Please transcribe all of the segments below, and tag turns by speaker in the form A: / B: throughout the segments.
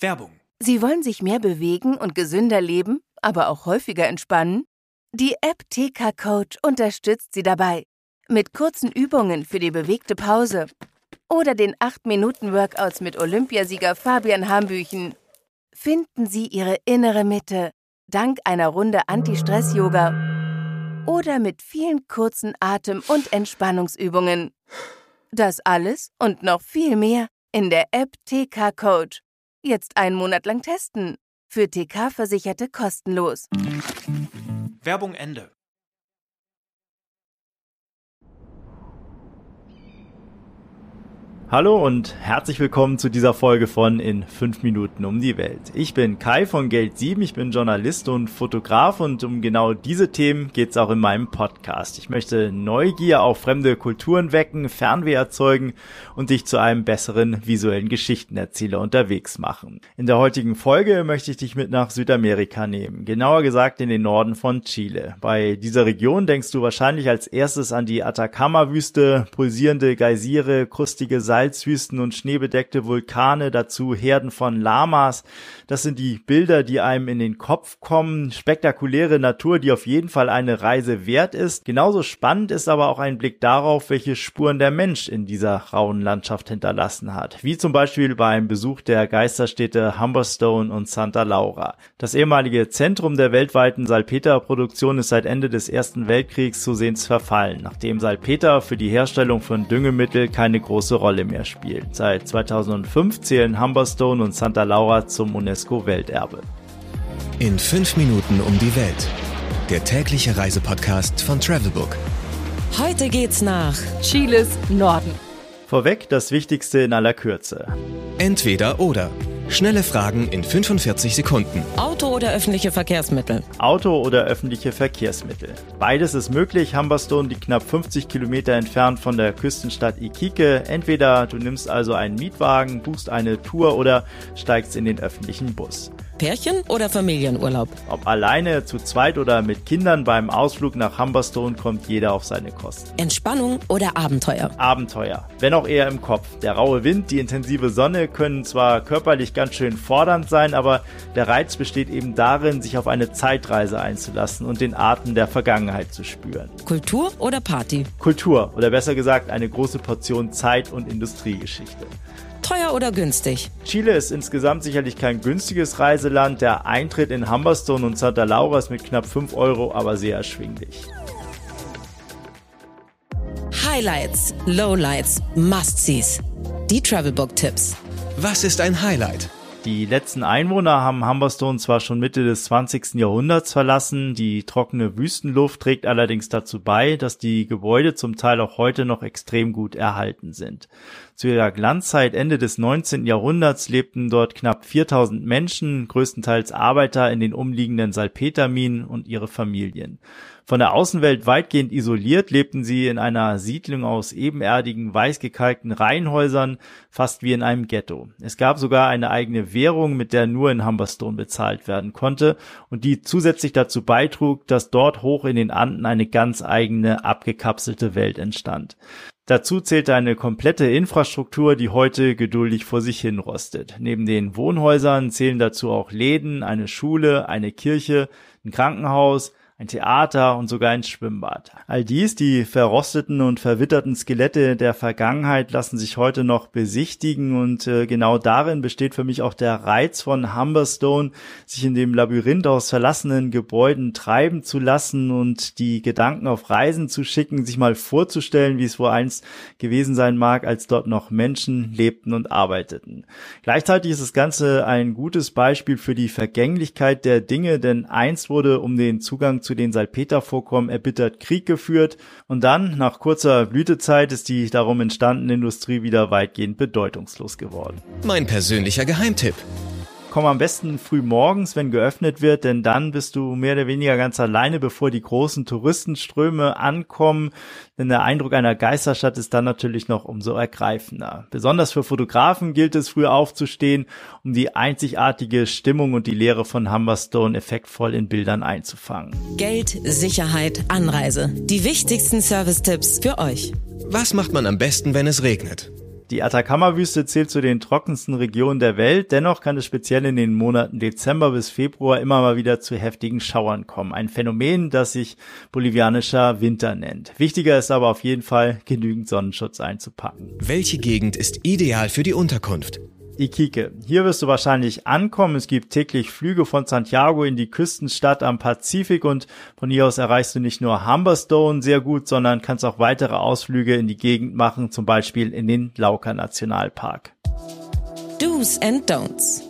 A: Werbung.
B: Sie wollen sich mehr bewegen und gesünder leben, aber auch häufiger entspannen? Die App TK Coach unterstützt Sie dabei. Mit kurzen Übungen für die bewegte Pause. Oder den 8-Minuten-Workouts mit Olympiasieger Fabian Hambüchen. Finden Sie Ihre innere Mitte dank einer Runde Anti-Stress-Yoga oder mit vielen kurzen Atem- und Entspannungsübungen. Das alles und noch viel mehr in der App TK Coach. Jetzt einen Monat lang testen. Für TK-Versicherte kostenlos.
A: Werbung Ende.
C: Hallo und herzlich willkommen zu dieser Folge von In 5 Minuten um die Welt. Ich bin Kai von Geld 7, ich bin Journalist und Fotograf und um genau diese Themen geht es auch in meinem Podcast. Ich möchte Neugier auf fremde Kulturen wecken, Fernweh erzeugen und dich zu einem besseren visuellen Geschichtenerzähler unterwegs machen. In der heutigen Folge möchte ich dich mit nach Südamerika nehmen, genauer gesagt in den Norden von Chile. Bei dieser Region denkst du wahrscheinlich als erstes an die Atacama-Wüste, pulsierende Geysire, krustige Salz Salzwüsten und schneebedeckte Vulkane, dazu Herden von Lamas. Das sind die Bilder, die einem in den Kopf kommen. Spektakuläre Natur, die auf jeden Fall eine Reise wert ist. Genauso spannend ist aber auch ein Blick darauf, welche Spuren der Mensch in dieser rauen Landschaft hinterlassen hat. Wie zum Beispiel beim Besuch der Geisterstädte Humberstone und Santa Laura. Das ehemalige Zentrum der weltweiten Salpeterproduktion ist seit Ende des Ersten Weltkriegs zusehends verfallen, nachdem Salpeter für die Herstellung von Düngemittel keine große Rolle mehr spielt. Seit 2005 zählen Humberstone und Santa Laura zum UNESCO-Welterbe.
D: In fünf Minuten um die Welt. Der tägliche Reisepodcast von Travelbook.
E: Heute geht's nach
B: Chiles Norden.
C: Vorweg das Wichtigste in aller Kürze.
D: Entweder oder. Schnelle Fragen in 45 Sekunden.
E: Auto oder öffentliche Verkehrsmittel?
C: Auto oder öffentliche Verkehrsmittel. Beides ist möglich. Humberstone liegt knapp 50 Kilometer entfernt von der Küstenstadt Iquique. Entweder du nimmst also einen Mietwagen, buchst eine Tour oder steigst in den öffentlichen Bus.
E: Pärchen oder Familienurlaub?
C: Ob alleine, zu zweit oder mit Kindern beim Ausflug nach Humberstone kommt jeder auf seine Kosten.
E: Entspannung oder Abenteuer?
C: Abenteuer, wenn auch eher im Kopf. Der raue Wind, die intensive Sonne können zwar körperlich ganz schön fordernd sein, aber der Reiz besteht eben darin, sich auf eine Zeitreise einzulassen und den Atem der Vergangenheit zu spüren.
E: Kultur oder Party?
C: Kultur oder besser gesagt eine große Portion Zeit- und Industriegeschichte.
E: Teuer oder günstig?
C: Chile ist insgesamt sicherlich kein günstiges Reiseland. Der Eintritt in Humberstone und Santa Laura ist mit knapp 5 Euro aber sehr erschwinglich.
E: Highlights, Lowlights, Must-Sees. Die Travelbook-Tipps.
D: Was ist ein Highlight?
C: Die letzten Einwohner haben Humberstone zwar schon Mitte des 20. Jahrhunderts verlassen, die trockene Wüstenluft trägt allerdings dazu bei, dass die Gebäude zum Teil auch heute noch extrem gut erhalten sind. Zu ihrer Glanzzeit Ende des 19. Jahrhunderts lebten dort knapp 4000 Menschen, größtenteils Arbeiter in den umliegenden Salpeterminen und ihre Familien. Von der Außenwelt weitgehend isoliert lebten sie in einer Siedlung aus ebenerdigen, weißgekalkten Reihenhäusern, fast wie in einem Ghetto. Es gab sogar eine eigene Währung, mit der nur in Humberstone bezahlt werden konnte und die zusätzlich dazu beitrug, dass dort hoch in den Anden eine ganz eigene, abgekapselte Welt entstand. Dazu zählte eine komplette Infrastruktur, die heute geduldig vor sich hin rostet. Neben den Wohnhäusern zählen dazu auch Läden, eine Schule, eine Kirche, ein Krankenhaus, ein Theater und sogar ein Schwimmbad. All dies, die verrosteten und verwitterten Skelette der Vergangenheit, lassen sich heute noch besichtigen und äh, genau darin besteht für mich auch der Reiz von Humberstone, sich in dem Labyrinth aus verlassenen Gebäuden treiben zu lassen und die Gedanken auf Reisen zu schicken, sich mal vorzustellen, wie es wohl einst gewesen sein mag, als dort noch Menschen lebten und arbeiteten. Gleichzeitig ist das Ganze ein gutes Beispiel für die Vergänglichkeit der Dinge, denn einst wurde um den Zugang zu den Salpetervorkommen erbittert Krieg geführt und dann, nach kurzer Blütezeit, ist die darum entstandene Industrie wieder weitgehend bedeutungslos geworden.
D: Mein persönlicher Geheimtipp.
C: Komm am besten früh morgens, wenn geöffnet wird, denn dann bist du mehr oder weniger ganz alleine, bevor die großen Touristenströme ankommen. Denn der Eindruck einer Geisterstadt ist dann natürlich noch umso ergreifender. Besonders für Fotografen gilt es, früh aufzustehen, um die einzigartige Stimmung und die Leere von Humberstone effektvoll in Bildern einzufangen.
E: Geld, Sicherheit, Anreise. Die wichtigsten Service-Tipps für euch.
D: Was macht man am besten, wenn es regnet?
C: Die Atacama-Wüste zählt zu den trockensten Regionen der Welt. Dennoch kann es speziell in den Monaten Dezember bis Februar immer mal wieder zu heftigen Schauern kommen. Ein Phänomen, das sich bolivianischer Winter nennt. Wichtiger ist aber auf jeden Fall, genügend Sonnenschutz einzupacken.
D: Welche Gegend ist ideal für die Unterkunft?
C: Iquique. Hier wirst du wahrscheinlich ankommen. Es gibt täglich Flüge von Santiago in die Küstenstadt am Pazifik und von hier aus erreichst du nicht nur Humberstone sehr gut, sondern kannst auch weitere Ausflüge in die Gegend machen, zum Beispiel in den Lauka Nationalpark.
E: Do's and Don'ts.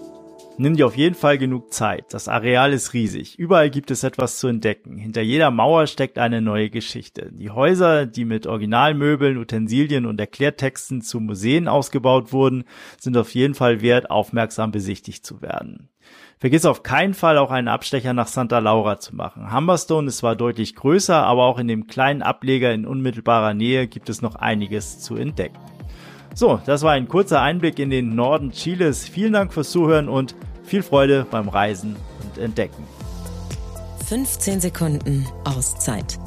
C: Nimm dir auf jeden Fall genug Zeit. Das Areal ist riesig. Überall gibt es etwas zu entdecken. Hinter jeder Mauer steckt eine neue Geschichte. Die Häuser, die mit Originalmöbeln, Utensilien und Erklärtexten zu Museen ausgebaut wurden, sind auf jeden Fall wert, aufmerksam besichtigt zu werden. Vergiss auf keinen Fall auch einen Abstecher nach Santa Laura zu machen. Humberstone ist zwar deutlich größer, aber auch in dem kleinen Ableger in unmittelbarer Nähe gibt es noch einiges zu entdecken. So, das war ein kurzer Einblick in den Norden Chiles. Vielen Dank fürs Zuhören und viel Freude beim Reisen und Entdecken.
E: 15 Sekunden Auszeit.